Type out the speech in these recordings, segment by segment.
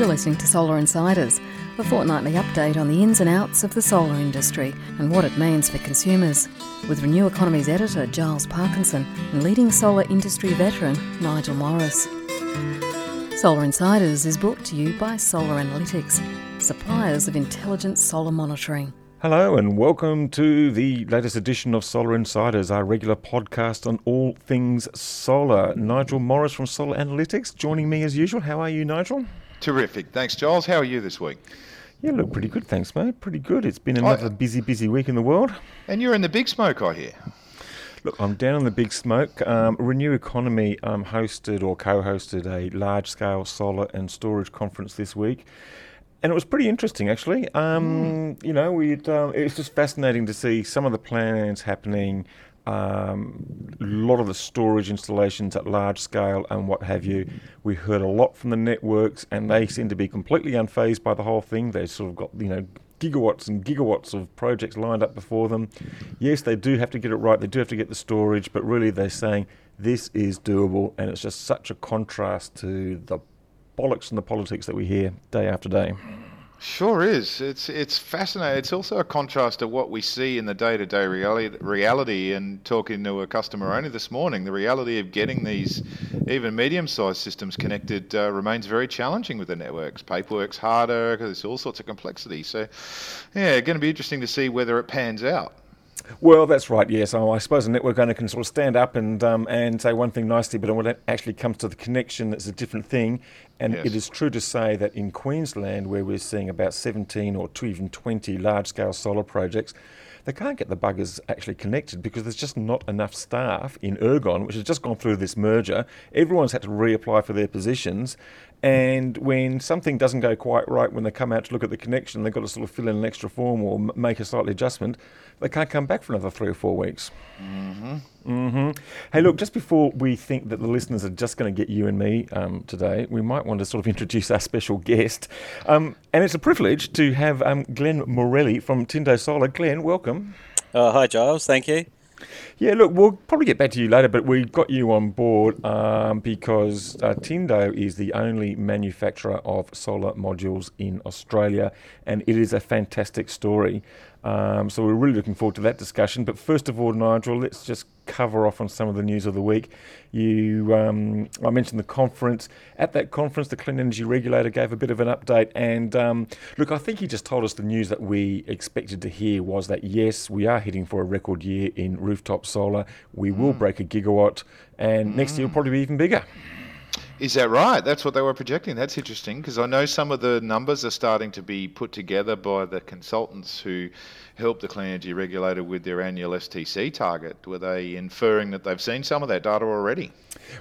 You're listening to Solar Insiders, a fortnightly update on the ins and outs of the solar industry and what it means for consumers. With Renew Economy's editor Giles Parkinson and leading solar industry veteran Nigel Morris. Solar Insiders is brought to you by Solar Analytics, suppliers of intelligent solar monitoring. Hello, and welcome to the latest edition of Solar Insiders, our regular podcast on all things solar. Nigel Morris from Solar Analytics joining me as usual. How are you, Nigel? Terrific. Thanks, Giles. How are you this week? Yeah, look, pretty good, thanks, mate. Pretty good. It's been another I, busy, busy week in the world. And you're in the big smoke, I hear. Look, I'm down in the big smoke. Um, Renew Economy um, hosted or co hosted a large scale solar and storage conference this week and it was pretty interesting actually. Um, mm. You know, uh, it was just fascinating to see some of the plans happening. Um, a lot of the storage installations at large scale and what have you. We heard a lot from the networks, and they seem to be completely unfazed by the whole thing. They've sort of got you know gigawatts and gigawatts of projects lined up before them. Yes, they do have to get it right. They do have to get the storage, but really they're saying this is doable, and it's just such a contrast to the bollocks and the politics that we hear day after day. Sure is. It's it's fascinating. It's also a contrast to what we see in the day-to-day reality. Reality, and talking to a customer only this morning, the reality of getting these even medium-sized systems connected uh, remains very challenging with the networks. Paperwork's harder. There's all sorts of complexity. So, yeah, going to be interesting to see whether it pans out. Well, that's right. Yes, I suppose a network owner can sort of stand up and um, and say one thing nicely, but when it actually comes to the connection, it's a different thing. And yes. it is true to say that in Queensland, where we're seeing about 17 or even 20 large-scale solar projects, they can't get the buggers actually connected because there's just not enough staff in Ergon, which has just gone through this merger. Everyone's had to reapply for their positions, and when something doesn't go quite right, when they come out to look at the connection, they've got to sort of fill in an extra form or m- make a slightly adjustment. They can't come back for another three or four weeks. Mm-hmm. Mm-hmm. Hey, look, just before we think that the listeners are just going to get you and me um, today, we might want to sort of introduce our special guest. Um, and it's a privilege to have um, Glenn Morelli from Tindo Solar. Glenn, welcome. Uh, hi, Giles. Thank you. Yeah, look, we'll probably get back to you later, but we got you on board um, because uh, Tindo is the only manufacturer of solar modules in Australia, and it is a fantastic story. Um, so we're really looking forward to that discussion. But first of all, Nigel, let's just cover off on some of the news of the week. You, um, I mentioned the conference. At that conference, the Clean Energy Regulator gave a bit of an update. And um, look, I think he just told us the news that we expected to hear was that yes, we are heading for a record year in rooftop solar. We will mm. break a gigawatt, and next year will probably be even bigger. Is that right? That's what they were projecting. That's interesting because I know some of the numbers are starting to be put together by the consultants who help the Clean Energy Regulator with their annual STC target. Were they inferring that they've seen some of that data already?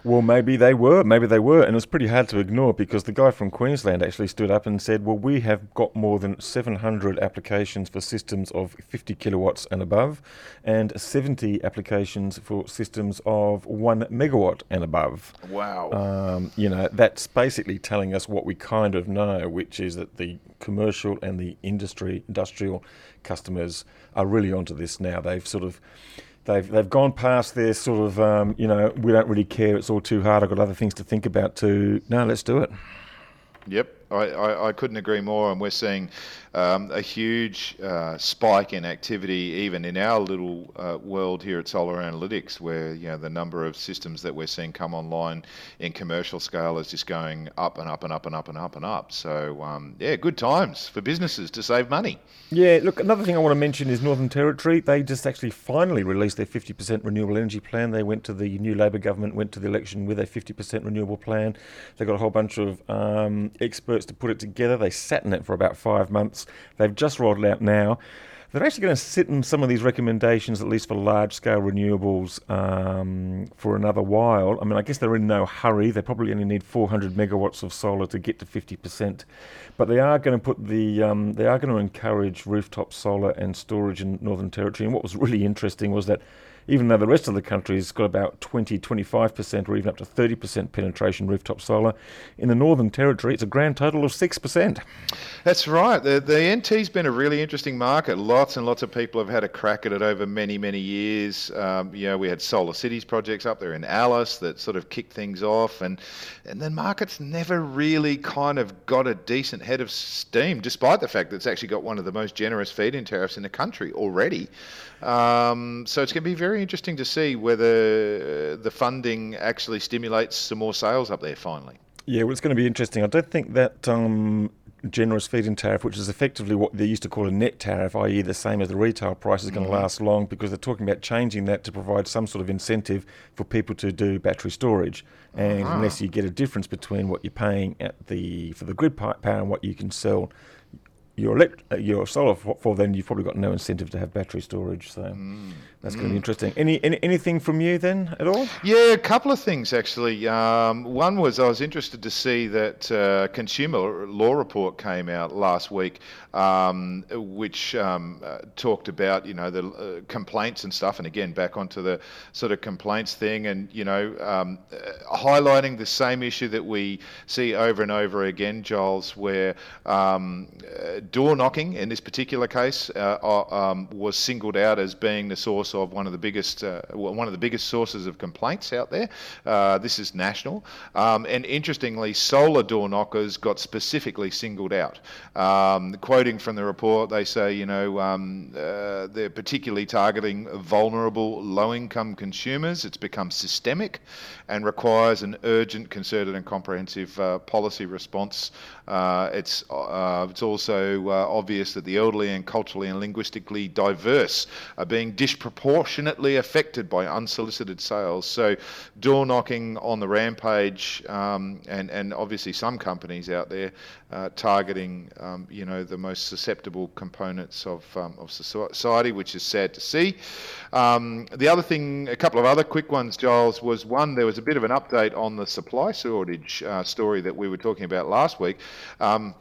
Well, maybe they were. Maybe they were. And it was pretty hard to ignore because the guy from Queensland actually stood up and said, well, we have got more than 700 applications for systems of 50 kilowatts and above, and 70 applications for systems of 1 megawatt and above. Wow. Um, you know, that's basically telling us what we kind of know, which is that the commercial and the industry, industrial customers are really onto this now. They've sort of they've they've gone past their sort of um, you know we don't really care. It's all too hard. I've got other things to think about. To no, let's do it. Yep, I, I, I couldn't agree more. And we're seeing um, a huge uh, spike in activity, even in our little uh, world here at Solar Analytics, where you know the number of systems that we're seeing come online in commercial scale is just going up and up and up and up and up and up. So um, yeah, good times for businesses to save money. Yeah, look, another thing I want to mention is Northern Territory. They just actually finally released their 50% renewable energy plan. They went to the new Labor government, went to the election with a 50% renewable plan. They got a whole bunch of um, experts to put it together. They sat in it for about five months. They've just rolled it out now. They're actually going to sit in some of these recommendations, at least for large scale renewables, um, for another while. I mean, I guess they're in no hurry. They probably only need 400 megawatts of solar to get to 50%. But they are going to put the, um, they are going to encourage rooftop solar and storage in Northern Territory. And what was really interesting was that even though the rest of the country's got about 20, 25% or even up to 30% penetration rooftop solar, in the Northern Territory it's a grand total of 6%. That's right. The, the NT's been a really interesting market. Lots and lots of people have had a crack at it over many, many years. Um, you know, we had Solar Cities projects up there in Alice that sort of kicked things off, and, and the market's never really kind of got a decent head of steam, despite the fact that it's actually got one of the most generous feed-in tariffs in the country already. Um, so it's going to be very interesting to see whether the funding actually stimulates some more sales up there finally. Yeah, well, it's going to be interesting. I don't think that um, generous feed-in tariff, which is effectively what they used to call a net tariff, i.e., the same as the retail price, is going to mm-hmm. last long because they're talking about changing that to provide some sort of incentive for people to do battery storage. And uh-huh. unless you get a difference between what you're paying at the for the grid power and what you can sell your elect- uh, your solar for, for, then you've probably got no incentive to have battery storage. So mm. that's going to be mm. interesting. Any, any, anything from you then at all? Yeah, a couple of things actually. Um, one was I was interested to see that uh, consumer law report came out last week, um, which um, uh, talked about you know the uh, complaints and stuff. And again, back onto the sort of complaints thing, and you know um, uh, highlighting the same issue that we see over and over again, Giles, where um, uh, door knocking in this particular case uh, um, was singled out as being the source of one of the biggest uh, one of the biggest sources of complaints out there. This is national, um, and interestingly, solar door knockers got specifically singled out. Um, quoting from the report, they say you know um, uh, they're particularly targeting vulnerable low-income consumers. It's become systemic and requires an urgent, concerted, and comprehensive uh, policy response. it's it's also uh, obvious that the elderly and culturally and linguistically diverse are being disproportionately affected by unsolicited sales. So, door knocking on the rampage, um, and and obviously some companies out there uh, targeting, um, you know, the most susceptible components of um, of society, which is sad to see. Um, the other thing, a couple of other quick ones, Giles, was one there was a bit of an update on the supply shortage uh, story that we were talking about last week. Um,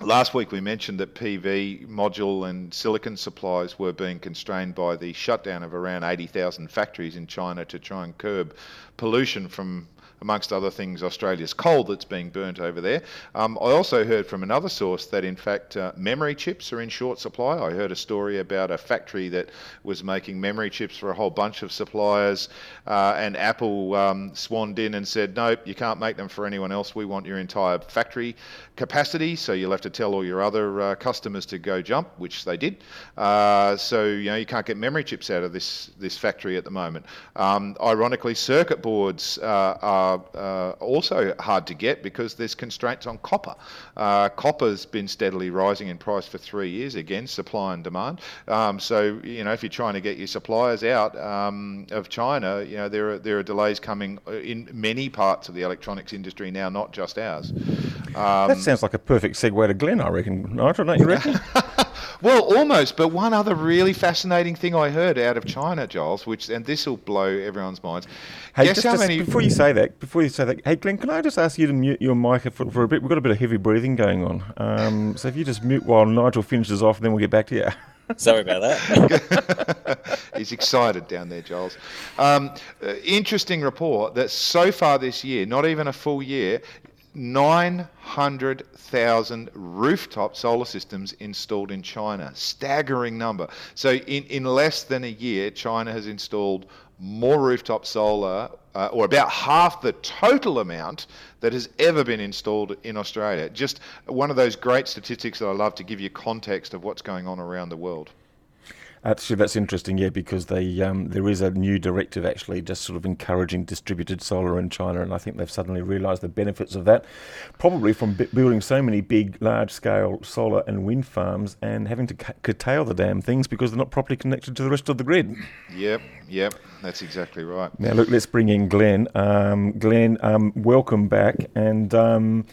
Last week we mentioned that PV module and silicon supplies were being constrained by the shutdown of around 80,000 factories in China to try and curb pollution from amongst other things, Australia's coal that's being burnt over there. Um, I also heard from another source that, in fact, uh, memory chips are in short supply. I heard a story about a factory that was making memory chips for a whole bunch of suppliers, uh, and Apple um, swanned in and said, Nope, you can't make them for anyone else. We want your entire factory capacity, so you'll have to tell all your other uh, customers to go jump, which they did. Uh, so you know you can't get memory chips out of this this factory at the moment. Um, ironically, circuit boards uh, are uh, also hard to get because there's constraints on copper. Uh, copper's been steadily rising in price for three years. Again, supply and demand. Um, so you know if you're trying to get your suppliers out um, of China, you know there are there are delays coming in many parts of the electronics industry now, not just ours. Um, that sounds like a perfect segue to Glenn, I reckon. Nigel, don't you reckon? well, almost. But one other really fascinating thing I heard out of China, Giles, which and this will blow everyone's minds. Hey, Guess just, how many... before you say that, before you say that, hey Glenn, can I just ask you to mute your mic for, for a bit? We've got a bit of heavy breathing going on. Um, so if you just mute while Nigel finishes off, then we'll get back to you. Sorry about that. He's excited down there, Giles. Um, uh, interesting report that so far this year, not even a full year, 900,000 rooftop solar systems installed in China. Staggering number. So, in, in less than a year, China has installed more rooftop solar, uh, or about half the total amount that has ever been installed in Australia. Just one of those great statistics that I love to give you context of what's going on around the world. Actually, that's interesting, yeah, because they um, there is a new directive actually just sort of encouraging distributed solar in China, and I think they've suddenly realised the benefits of that, probably from b- building so many big, large-scale solar and wind farms and having to c- curtail the damn things because they're not properly connected to the rest of the grid. Yep, yep, that's exactly right. Now, look, let's bring in Glenn. Um, Glenn, um, welcome back, and um,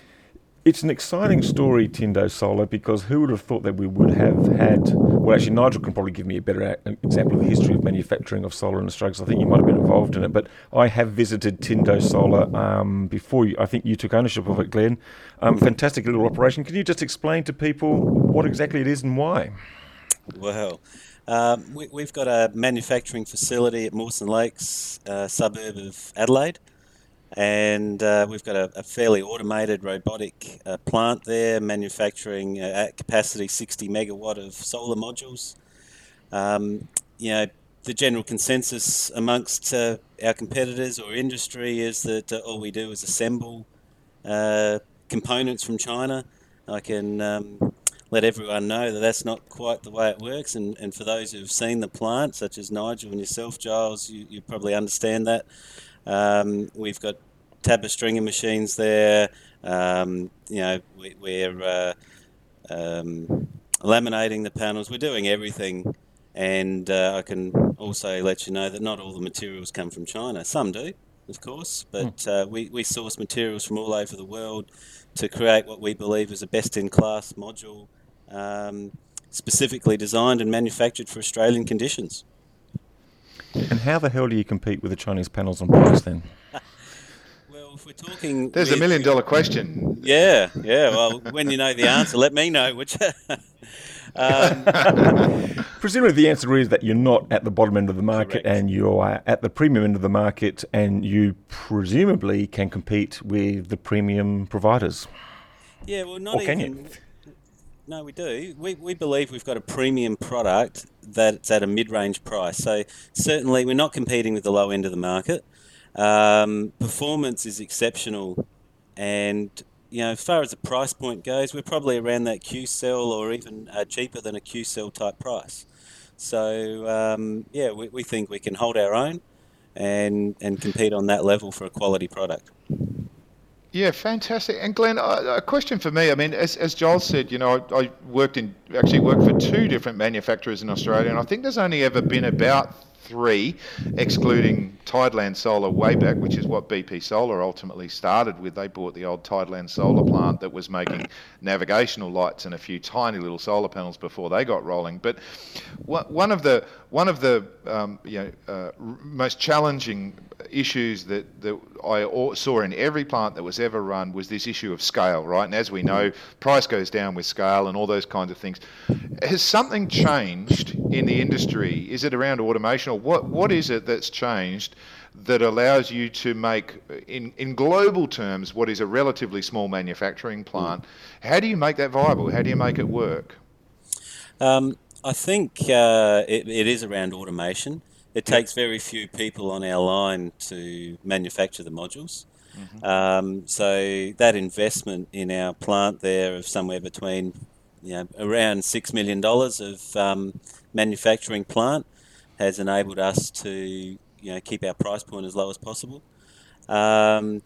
it's an exciting story, Tindo Solar, because who would have thought that we would have had? Well, actually, Nigel can probably give me a better example of the history of manufacturing of solar in Australia. I think you might have been involved in it, but I have visited Tindo Solar um, before. You, I think you took ownership of it, Glenn. Um, fantastic little operation. Can you just explain to people what exactly it is and why? Well, Um, we, have got a manufacturing facility at Mawson Lakes, uh, suburb of Adelaide, and uh, we've got a, a, fairly automated robotic uh, plant there manufacturing uh, at capacity 60 megawatt of solar modules. Um, you know, the general consensus amongst uh, our competitors or industry is that uh, all we do is assemble components from China. I can um, let everyone know that that's not quite the way it works. And, and for those who've seen the plant, such as Nigel and yourself, Giles, you, you probably understand that. Um, we've got tabber stringing machines there. Um, you know, we, are uh, um, laminating the panels. We're doing everything. And uh, I can also let you know that not all the materials come from China. Some do, of course, but hmm. uh, we, we source materials from all over the world to create what we believe is a best in class module um, specifically designed and manufactured for Australian conditions. And how the hell do you compete with the Chinese panels on price then? well, if we're talking, there's a million dollar question. Yeah, yeah. Well, when you know the answer, let me know. Which. um, Presumably, the answer is that you're not at the bottom end of the market correct. and you're at the premium end of the market, and you presumably can compete with the premium providers. Yeah, well, not or even. No, we do. We, we believe we've got a premium product that's at a mid range price. So, certainly, we're not competing with the low end of the market. Um, performance is exceptional. And, you know, as far as the price point goes, we're probably around that Q cell or even uh, cheaper than a Q cell type price. So, um, yeah, we, we think we can hold our own and, and compete on that level for a quality product. Yeah, fantastic. And Glenn, a question for me. I mean, as, as Giles said, you know, I, I worked in actually worked for two different manufacturers in Australia, and I think there's only ever been about three, excluding Tideland Solar way back, which is what BP Solar ultimately started with. They bought the old Tideland Solar plant that was making navigational lights and a few tiny little solar panels before they got rolling. But one of the one of the um, you know, uh, most challenging issues that, that I saw in every plant that was ever run was this issue of scale, right? And as we know, price goes down with scale and all those kinds of things. Has something changed in the industry? Is it around automation or what, what is it that's changed that allows you to make, in, in global terms, what is a relatively small manufacturing plant? How do you make that viable? How do you make it work? Um, I think uh, it, it is around automation. It takes very few people on our line to manufacture the modules. Mm-hmm. Um, so that investment in our plant there of somewhere between, you know, around six million dollars of um, manufacturing plant has enabled us to, you know, keep our price point as low as possible. Um,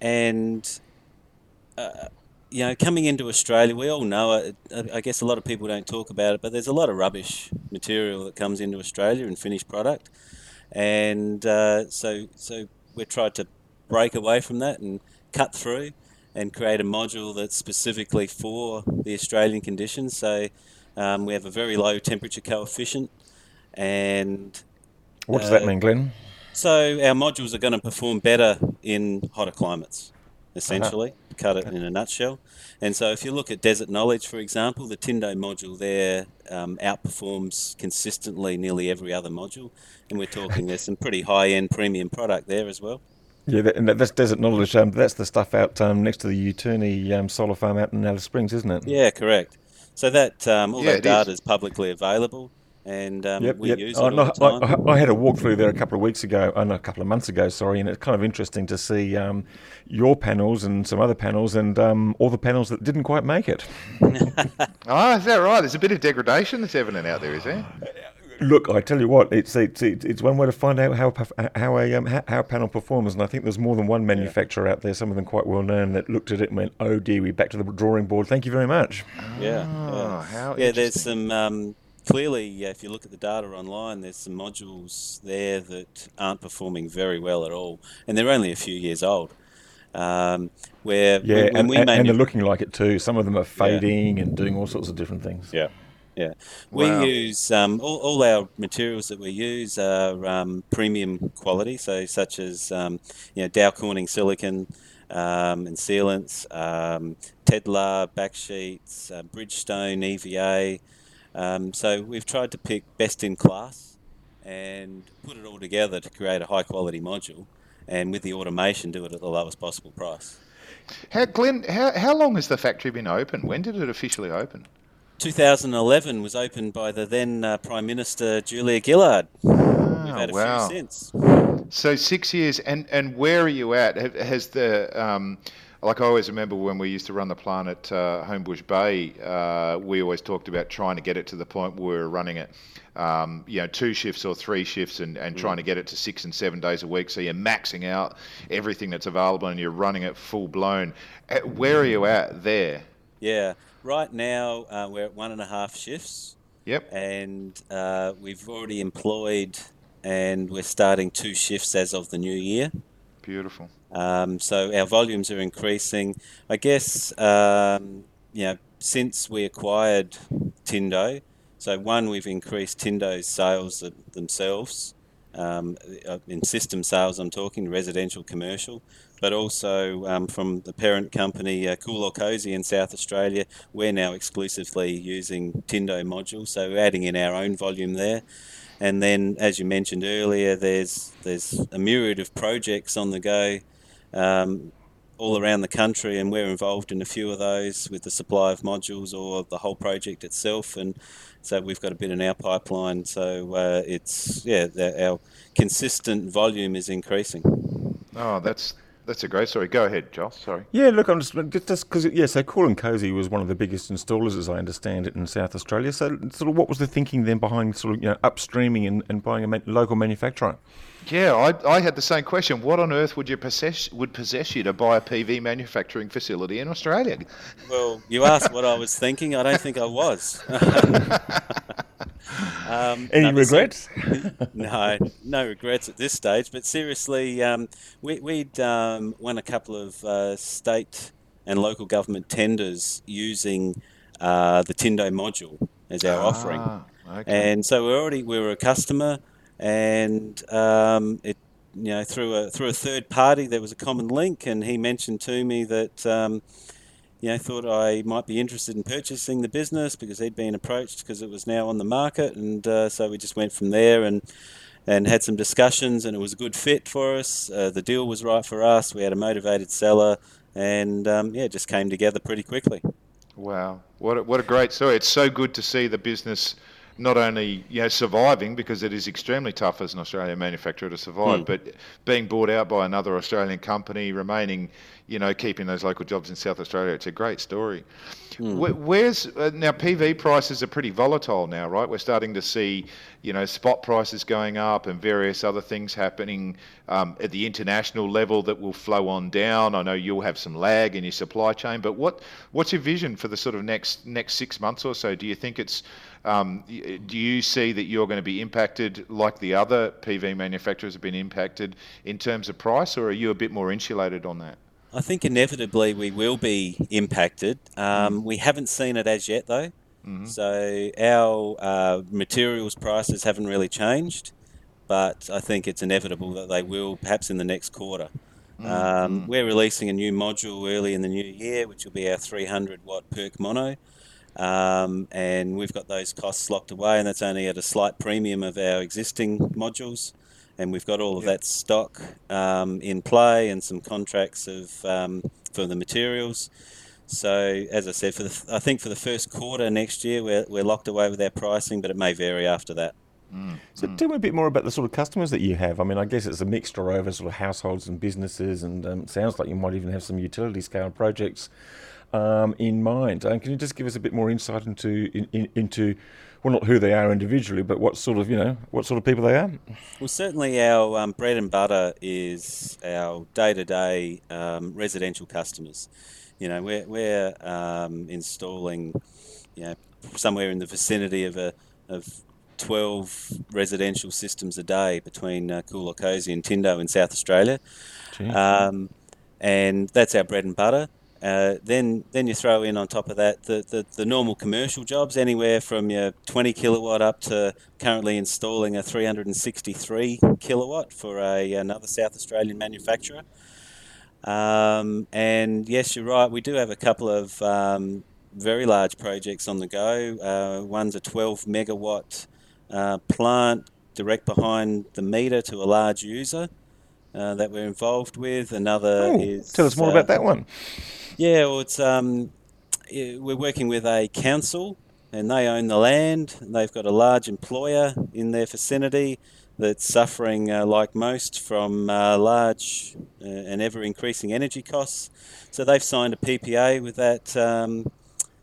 and uh, you know, coming into Australia, we all know it. I guess a lot of people don't talk about it, but there's a lot of rubbish material that comes into Australia in finished product, and uh, so so we've tried to break away from that and cut through and create a module that's specifically for the Australian conditions. So um, we have a very low temperature coefficient, and what does uh, that mean, Glenn? So our modules are going to perform better in hotter climates essentially, uh-huh. cut it in a nutshell. And so if you look at Desert Knowledge, for example, the Tindo module there um, outperforms consistently nearly every other module. And we're talking there's some pretty high end premium product there as well. Yeah, and that's Desert Knowledge. Um, that's the stuff out um, next to the Uterne um, solar farm out in Alice Springs, isn't it? Yeah, correct. So that um, all yeah, that data is. is publicly available and um, yep, we yep. use it oh, no, I, I, had a walk through there a couple of weeks ago, oh, no, a couple of months ago, sorry, and it's kind of interesting to see um, your panels and some other panels and um, all the panels that didn't quite make it. oh, is that right? There's a bit of degradation that's evident out there, is there? Look, I tell you what, it's it's it's one way to find out how how a um, how a panel performs, and I think there's more than one manufacturer yeah. out there. Some of them quite well known that looked at it and went, "Oh dear, we're back to the drawing board." Thank you very much. Yeah, oh, yeah. yeah there's some um, clearly, if you look at the data online, there's some modules there that aren't performing very well at all, and they're only a few years old. Um, where yeah, when, when and, we and, and they're looking like it too. Some of them are fading yeah. and doing all sorts of different things. Yeah. Yeah, we wow. use um, all, all our materials that we use are um, premium quality, so such as um, you know Dow Corning silicon um, and sealants, um, Tedlar backsheets, uh, Bridgestone EVA, Um, so we've tried to pick best in class and put it all together to create a high quality module, and with the automation, do it at the lowest possible price. How, Glenn, how, how long has the factory been open? When did it officially open? 2011 was opened by the then uh, Prime Minister Julia Gillard. We've had a wow. few since. So six years, and and where are you at? Has the um, like I always remember when we used to run the plant at uh, Homebush Bay, uh, we always talked about trying to get it to the point where we were running it, um, you know, two shifts or three shifts, and, and trying to get it to six and seven days a week. So you're maxing out everything that's available, and you're running it full blown. Uh, Where are you at there? Yeah, right now uh, we're at one and a half shifts, Yep. and uh, we've already employed, and we're starting two shifts as of the new year. Beautiful. Um, so our volumes are increasing. I guess um, you know since we acquired Tindo, so one we've increased Tindo's sales themselves um, uh, in system sales. I'm talking residential, commercial, but also um, from the parent company uh, Cool or Cosy in South Australia. We're now exclusively using Tindo modules, so we're adding in our own volume there. And then, as you mentioned earlier, there's there's a myriad of projects on the go um, all around the country, and we're involved in a few of those with the supply of modules or the whole project itself. And so we've got a bit in our pipeline. So uh, it's yeah, the, our consistent volume is increasing. Oh, that's that's a great story. Go ahead, Josh. Sorry. Yeah, look, I'm just just because yeah, so Cool and Cosy was one of the biggest installers, as I understand it, in South Australia. So, sort of, what was the thinking then behind sort of you know upstreaming and, and buying a ma- local manufacturer? Yeah, I, I had the same question. What on earth would you possess would possess you to buy a PV manufacturing facility in Australia? Well, you asked what I was thinking. I don't think I was. um, Any no, regrets? no, no regrets at this stage. But seriously, um, we, we'd um, won a couple of uh, state and local government tenders using uh, the Tindo module as our offering, Ah, okay. and so we're already we were a customer, and um, it you know through a through a third party there was a common link, and he mentioned to me that. You know, thought I might be interested in purchasing the business because he'd been approached because it was now on the market, and uh, so we just went from there and and had some discussions, and it was a good fit for us. Uh, the deal was right for us. We had a motivated seller, and um, yeah, it just came together pretty quickly. Wow, what a, what a great story! It's so good to see the business not only you know surviving because it is extremely tough as an Australian manufacturer to survive, Hmm. but being bought out by another Australian company, remaining you know keeping those local jobs in South Australia. It's a great story. Wh- Where's uh, now PV prices are pretty volatile now, right? We're starting to see, you know, spot prices going up and various other things happening um, at the international level that will flow on down. I know you'll have some lag in your supply chain, but what what's your vision for the sort of next next six months or so? Do you think it's um, do you see that you're going to be impacted like the other PV manufacturers have been impacted in terms of price, or are you a bit more insulated on that? I think inevitably we will be impacted. Um, we haven't seen it as yet, though. So our uh, materials prices haven't really changed, but I think it's inevitable that they will, perhaps in the next quarter. Um, we're releasing a new module early in the new year, which will be our 300 watt PERC mono. Um, and we've got those costs locked away, and that's only at a slight premium of our existing modules. And we've got all of that stock um, in play and some contracts of um, for the materials. So, as I said, for the, I think for the first quarter next year, we're, we're locked away with our pricing, but it may vary after that. So tell me a bit more about the sort of customers that you have. I mean, I guess it's a mixture over sort of households and businesses, and um, sounds like you might even have some utility scale projects um, in mind. Um, can you just give us a bit more insight into in, in, into well, not who they are individually, but what sort of you know what sort of people they are? Well, certainly our um, bread and butter is our day-to-day um, residential customers. You know, we're, we're um, installing, you know, somewhere in the vicinity of a of 12 residential systems a day between uh, and Tindo in South Australia. Um, and that's our bread and butter. Uh, then, then you throw in on top of that the, the, the normal commercial jobs, anywhere from your 20 kilowatt up to currently installing a 363 kilowatt for a another South Australian manufacturer. Um, and yes, you're right. We do have a couple of um, very large projects on the go. Uh, one's a 12 megawatt uh, plant direct behind the meter to a large user uh, that we're involved with. Another Ooh, is tell us more about that one. Yeah, well, it's um, we're working with a council and they own the land. They've got a large employer in their vicinity that's suffering, uh, like most, from uh, large uh, and ever increasing energy costs. So they've signed a PPA with that um,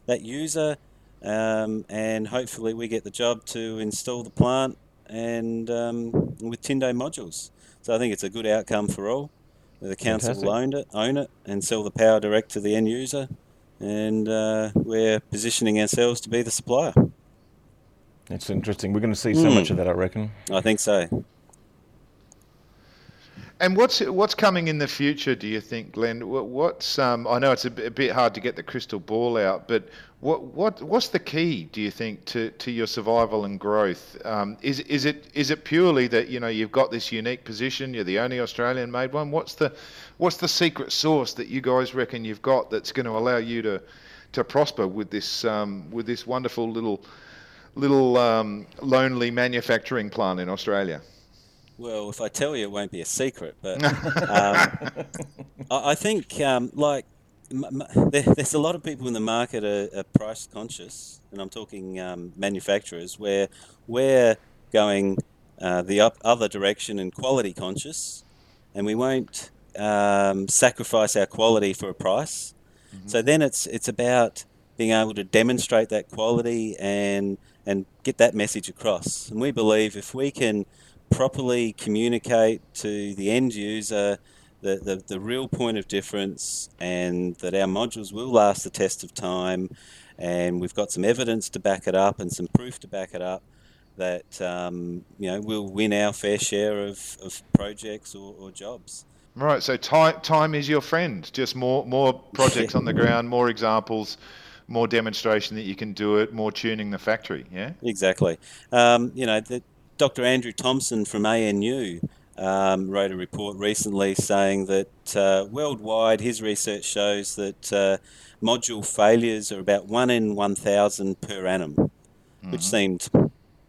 that user, um, and hopefully we get the job to install the plant and um, with Tindo modules. So I think it's a good outcome for all. The council Fantastic. will own it, own it, and sell the power direct to the end user, and uh, we're positioning ourselves to be the supplier. It's interesting. We're going to see so mm. much of that, I reckon. I think so. And what's what's coming in the future? Do you think, Glenn? What's um, I know it's a bit hard to get the crystal ball out, but what what what's the key? Do you think to, to your survival and growth? Um, is is it is it purely that you know you've got this unique position? You're the only Australian made one. What's the what's the secret sauce that you guys reckon you've got that's going to allow you to to prosper with this um, with this wonderful little little um, lonely manufacturing plant in Australia? Well, if I tell you, it won't be a secret. But um, I, think, um, like, m- m- there, there's a lot of people in the market are, are price conscious, and I'm talking um, manufacturers, where we're going uh, the up, other direction and quality conscious, and we won't um, sacrifice our quality for a price. Mm-hmm. So then it's it's about being able to demonstrate that quality and and get that message across. And we believe if we can properly communicate to the end user the, the, the real point of difference and that our modules will last the test of time and we've got some evidence to back it up and some proof to back it up that um, you know we'll win our fair share of, of projects or, or jobs. Right, so time time is your friend. Just more more projects on the ground, more examples, more demonstration that you can do it, more tuning the factory. Yeah, exactly. Um, you know, the, Dr. Andrew Thomson from ANU um, wrote a report recently saying that uh, worldwide his research shows that uh, module failures are about 1 in 1,000 per annum, mm-hmm. which seemed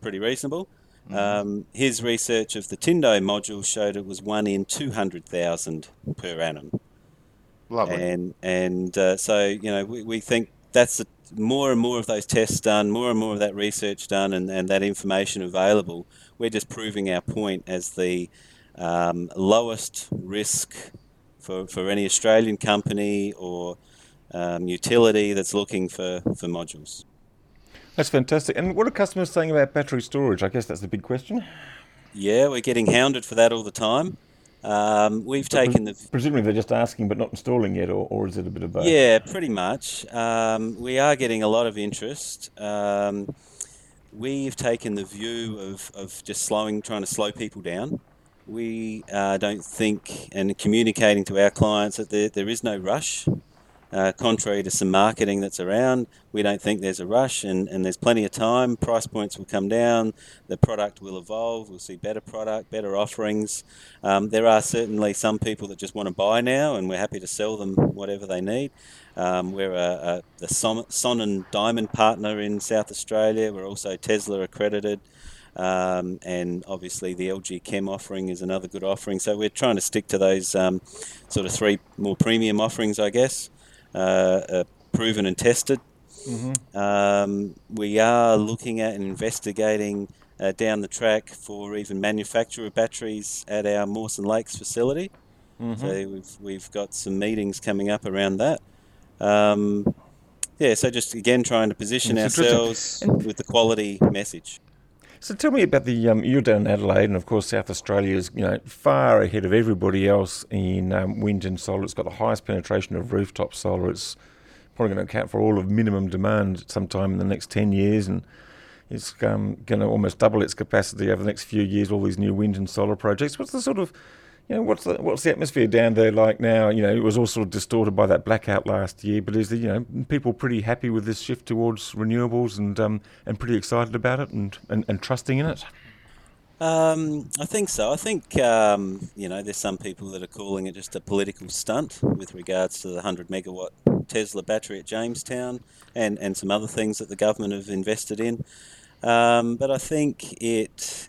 pretty reasonable. Mm-hmm. Um, his research of the Tindo module showed it was 1 in 200,000 per annum. Lovely. And, and uh, so, you know, we, we think that's the, more and more of those tests done, more and more of that research done, and, and that information available we're just proving our point as the um, lowest risk for, for any Australian company or um, utility that's looking for, for modules. That's fantastic. And what are customers saying about battery storage? I guess that's the big question. Yeah, we're getting hounded for that all the time. Um, we've but taken the. Presumably they're just asking but not installing yet, or, or is it a bit of both? Yeah, pretty much. Um, we are getting a lot of interest. Um, we've taken the view of, of just slowing, trying to slow people down. We uh, don't think, and communicating to our clients that there, there is no rush. Uh, contrary to some marketing that's around, we don't think there's a rush and, and there's plenty of time. Price points will come down, the product will evolve, we'll see better product, better offerings. Um, there are certainly some people that just want to buy now, and we're happy to sell them whatever they need. Um, we're a, a, Sonnen Diamond partner in South Australia. We're also Tesla accredited. Um, and obviously the LG Chem offering is another good offering. So we're trying to stick to those um, sort of three more premium offerings, I guess, uh, uh, proven and tested. Mm-hmm. Um, we are looking at and investigating uh, down the track for even manufacture of batteries at our Mawson Lakes facility. Mm-hmm. So we've we've got some meetings coming up around that. Um, yeah, so just again trying to position it's ourselves with the quality message. So tell me about the um, you're down in Adelaide, and of course South Australia is you know far ahead of everybody else in um, wind and solar. It's got the highest penetration of rooftop solar. It's probably going to account for all of minimum demand sometime in the next ten years, and it's um, going to almost double its capacity over the next few years. All these new wind and solar projects. What's the sort of you know, what's the what's the atmosphere down there like now? You know, it was all sort of distorted by that blackout last year, but is the you know people pretty happy with this shift towards renewables and um, and pretty excited about it and, and, and trusting in it? Um, I think so. I think um, you know there's some people that are calling it just a political stunt with regards to the 100 megawatt Tesla battery at Jamestown, and, and some other things that the government have invested in. Um, but I think it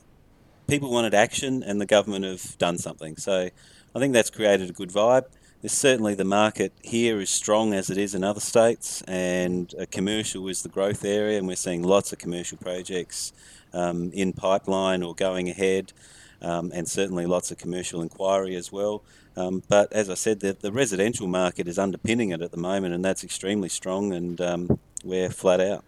people wanted action, and the government have done something. So I think that's created a good vibe. There's certainly the market here is strong as it is in other states, and commercial is the growth area, and we're seeing lots of commercial projects um, in pipeline or going ahead, um, and certainly lots of commercial inquiry as well. Um, but as I said, the, the, residential market is underpinning it at the moment, and that's extremely strong, and um, we're flat out.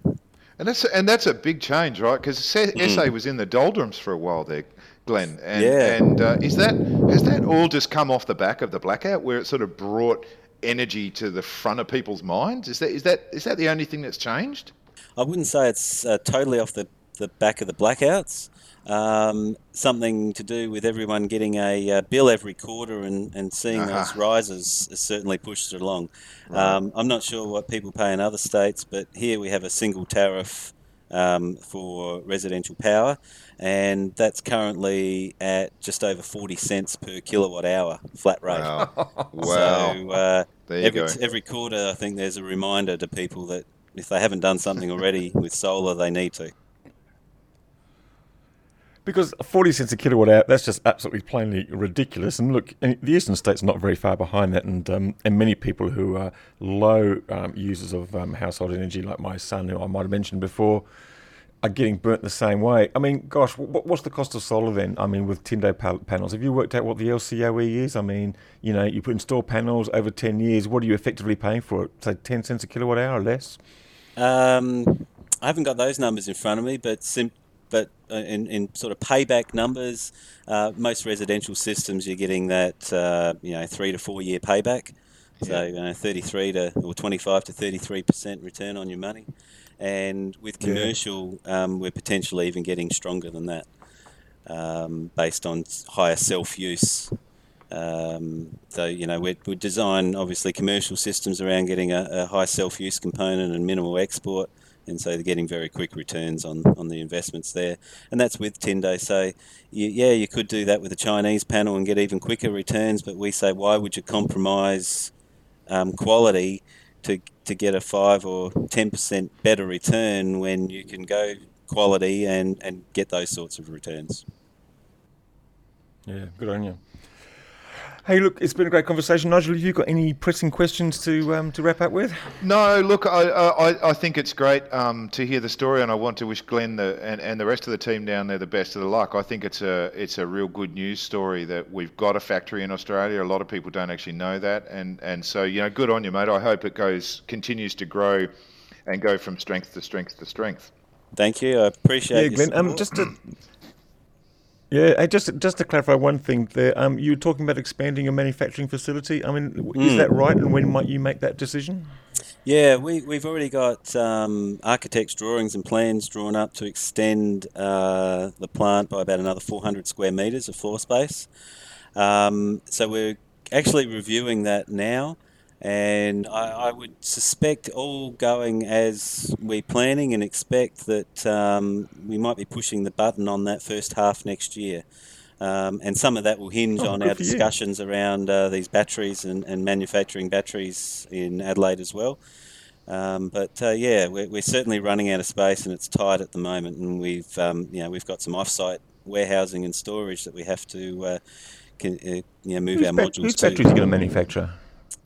And that's and that's a big change, right? Because SA mm. was in the doldrums for a while there, Glenn. And, yeah. And uh, is that has that all just come off the back of the blackout, where it sort of brought energy to the front of people's minds? Is that is that is that the only thing that's changed? I wouldn't say it's uh, totally off the the back of the blackouts. Um, something to do with everyone getting a uh, bill every quarter and, and seeing uh-huh. those rises has certainly pushed it along. Right. Um, I'm not sure what people pay in other states, but here we have a single tariff um, for residential power, and that's currently at just over 40 cents per kilowatt hour flat rate. Wow. wow. So, uh, every, go. every quarter, I think there's a reminder to people that if they haven't done something already with solar, they need to. Because 40 cents a kilowatt hour, that's just absolutely plainly ridiculous. And look, the eastern states are not very far behind that. And um, and many people who are low um, users of um, household energy, like my son, who I might have mentioned before, are getting burnt the same way. I mean, gosh, what, what's the cost of solar then? I mean, with Tindo panels, have you worked out what the LCOE is? I mean, you know, you put install panels over 10 years, what are you effectively paying for it? Say 10 cents a kilowatt hour or less? Um, I haven't got those numbers in front of me, but sim- but uh, in, in sort of payback numbers, uh, most residential systems you're getting that uh, you know three to four year payback. So you know, 33 to or 25 to 33 percent return on your money, and with commercial, yeah. um, we're potentially even getting stronger than that, um, based on higher self use. Um, so you know we we design obviously commercial systems around getting a, a high self use component and minimal export and so they're getting very quick returns on, on the investments there. And that's with Tindo. So, you, yeah, you could do that with a Chinese panel and get even quicker returns, but we say, why would you compromise um, quality to, to get a 5 or 10% better return when you can go quality and, and get those sorts of returns? Yeah, good on you. Hey, look, it's been a great conversation, Nigel. Have you got any pressing questions to um, to wrap up with? No, look, I I, I think it's great um, to hear the story, and I want to wish Glenn the, and, and the rest of the team down there the best of the luck. I think it's a it's a real good news story that we've got a factory in Australia. A lot of people don't actually know that, and and so you know, good on you, mate. I hope it goes continues to grow, and go from strength to strength to strength. Thank you. I appreciate. Yeah, Glenn. Um, just to yeah, I just just to clarify one thing there, um, you were talking about expanding your manufacturing facility. I mean, mm. is that right? And when might you make that decision? Yeah, we, we've already got um, architects' drawings and plans drawn up to extend uh, the plant by about another 400 square metres of floor space. Um, so we're actually reviewing that now and I, I, would suspect all going as we're planning and expect that um, we might be pushing the button on that first half next year. Um, and some of that will hinge oh, on our discussions you. around uh, these batteries and, and, manufacturing batteries in Adelaide as well. Um, but uh, yeah, we're, we're, certainly running out of space and it's tight at the moment. And we've um, you know we've got some off-site warehousing and storage that we have to uh, can, uh, you know, move who's our modules whose batteries are going to manufacture?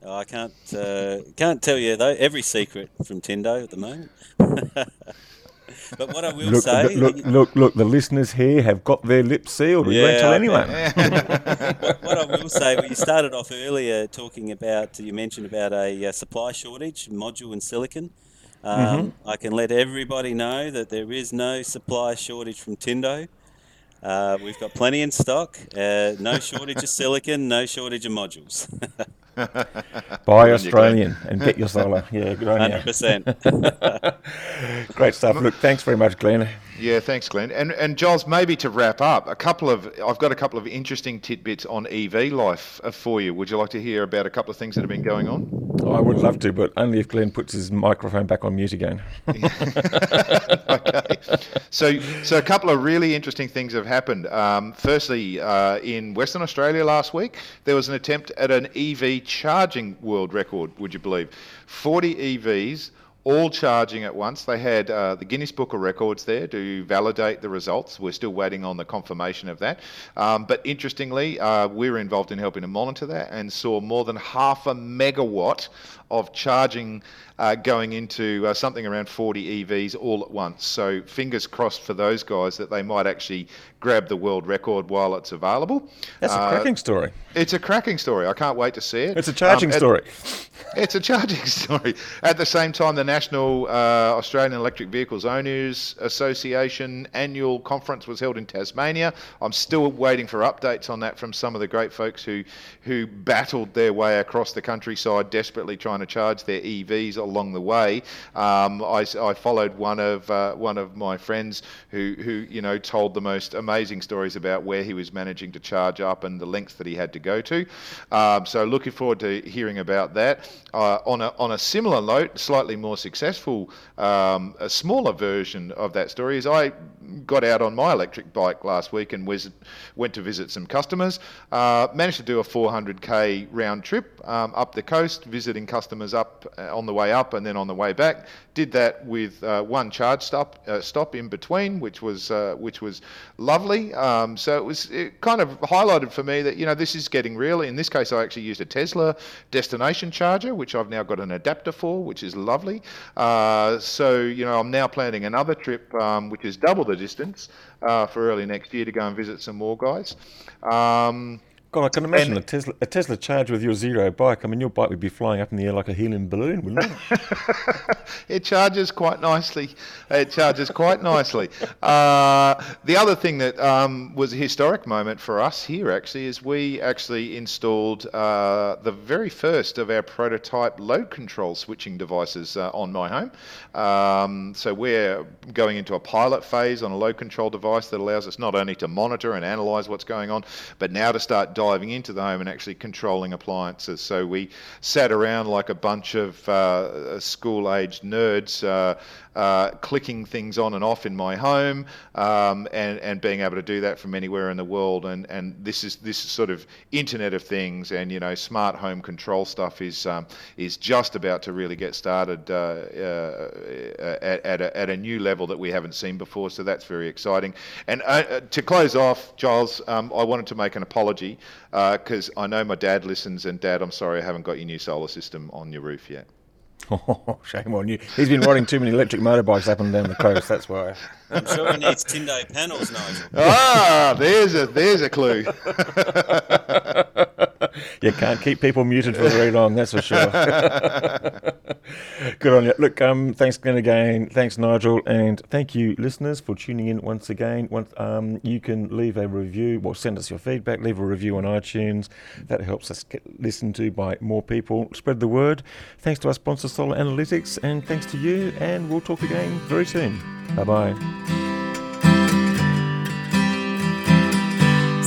Oh, I can't uh, can't tell you though every secret from Tindo at the moment. but what I will look, say, look, look, look, the listeners here have got their lips sealed. We yeah, won't tell anyone. what, what, I will say, well, you started off earlier talking about you mentioned about a, a uh, supply shortage, module and silicon. Um, mm-hmm. I can let everybody know that there is no supply shortage from Tindo. Uh, we've got plenty in stock. Uh, no shortage of silicon, no shortage of modules. Buy Australian and get your solar. Yeah, good on 100%. you. Great stuff. Look, thanks very much, Glenn. Yeah, thanks, Glenn. And and Giles, maybe to wrap up, a couple of I've got a couple of interesting tidbits on EV life uh, for you. Would you like to hear about a couple of things that have been going on? I would love to, but only if Glenn puts his microphone back on mute again. okay. So, so a couple of really interesting things have happened. Um, firstly, uh, in Western Australia last week, there was an attempt at an EV charging world record. Would you believe? 40 EVs all charging at once. They had uh, the Guinness Book of Records there to validate the results. We're still waiting on the confirmation of that. Um, but interestingly, uh, we were involved in helping to monitor that and saw more than half a megawatt of charging uh, going into uh, something around 40 EVs all at once. So fingers crossed for those guys that they might actually grab the world record while it's available. That's a uh, cracking story. It's a cracking story. I can't wait to see it. It's a charging um, story. It's a charging story. At the same time, the National uh, Australian Electric Vehicles Owners Association annual conference was held in Tasmania. I'm still waiting for updates on that from some of the great folks who who battled their way across the countryside, desperately trying to charge their EVs along the way. Um, I, I, followed one of uh, one of my friends who who you know told the most amazing stories about where he was managing to charge up and the lengths that he had to go to. Um, so looking forward to hearing about that. Uh, on a on a similar note, slightly more successful, um, a smaller version of that story is I got out on my electric bike last week and was, went to visit some customers. Uh, managed to do a 400k round trip um, up the coast, visiting customers up uh, on the way up and then on the way back. Did that with uh, one charge stop uh, stop in between, which was uh, which was lovely. Um, so it was it kind of highlighted for me that you know this is getting real. In this case, I actually used a Tesla destination charger, which I've now got an adapter for, which is lovely. Uh, so you know I'm now planning another trip, um, which is double the distance for early next year to go and visit some more guys. Um, God, I can imagine and, a Tesla a Tesla charge with your zero bike. I mean, your bike would be flying up in the air like a helium balloon, wouldn't it? it charges quite nicely. It charges quite nicely. Uh, the other thing that um, was a historic moment for us here actually is we actually installed uh, the very first of our prototype load control switching devices uh, on my home. Um, so we're going into a pilot phase on a load control device that allows us not only to monitor and analyze what's going on, but now to start diving into the home and actually controlling appliances. So we sat around like a bunch of uh, school-aged nerds, uh, uh, clicking things on and off in my home, um, and and being able to do that from anywhere in the world. And and this is this sort of Internet of Things and you know smart home control stuff is um, is just about to really get started uh, uh, at at a, at a, new level that we haven't seen before. So that's very exciting. And uh, to close off, Giles, um, I wanted to make an apology because uh, I know my dad listens, and Dad, I'm sorry I haven't got your new solar system on your roof yet. Oh, shame on you. He's been riding too many electric motorbikes up and down the coast. That's why. I'm sure he needs Tindo panels, Nigel. Ah, there's a there's a clue. you can't keep people muted for very long, that's for sure. Good on you. Look, um, thanks again. Thanks, Nigel, and thank you, listeners, for tuning in once again. Once, um, you can leave a review, or send us your feedback. Leave a review on iTunes. That helps us get listened to by more people. Spread the word. Thanks to our sponsor, Solar Analytics, and thanks to you. And we'll talk again very soon. Bye bye.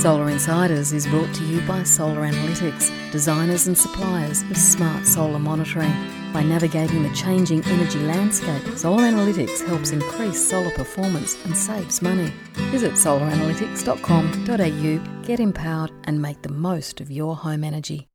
Solar Insiders is brought to you by Solar Analytics, designers and suppliers of smart solar monitoring. By navigating the changing energy landscape, Solar Analytics helps increase solar performance and saves money. Visit solaranalytics.com.au, get empowered, and make the most of your home energy.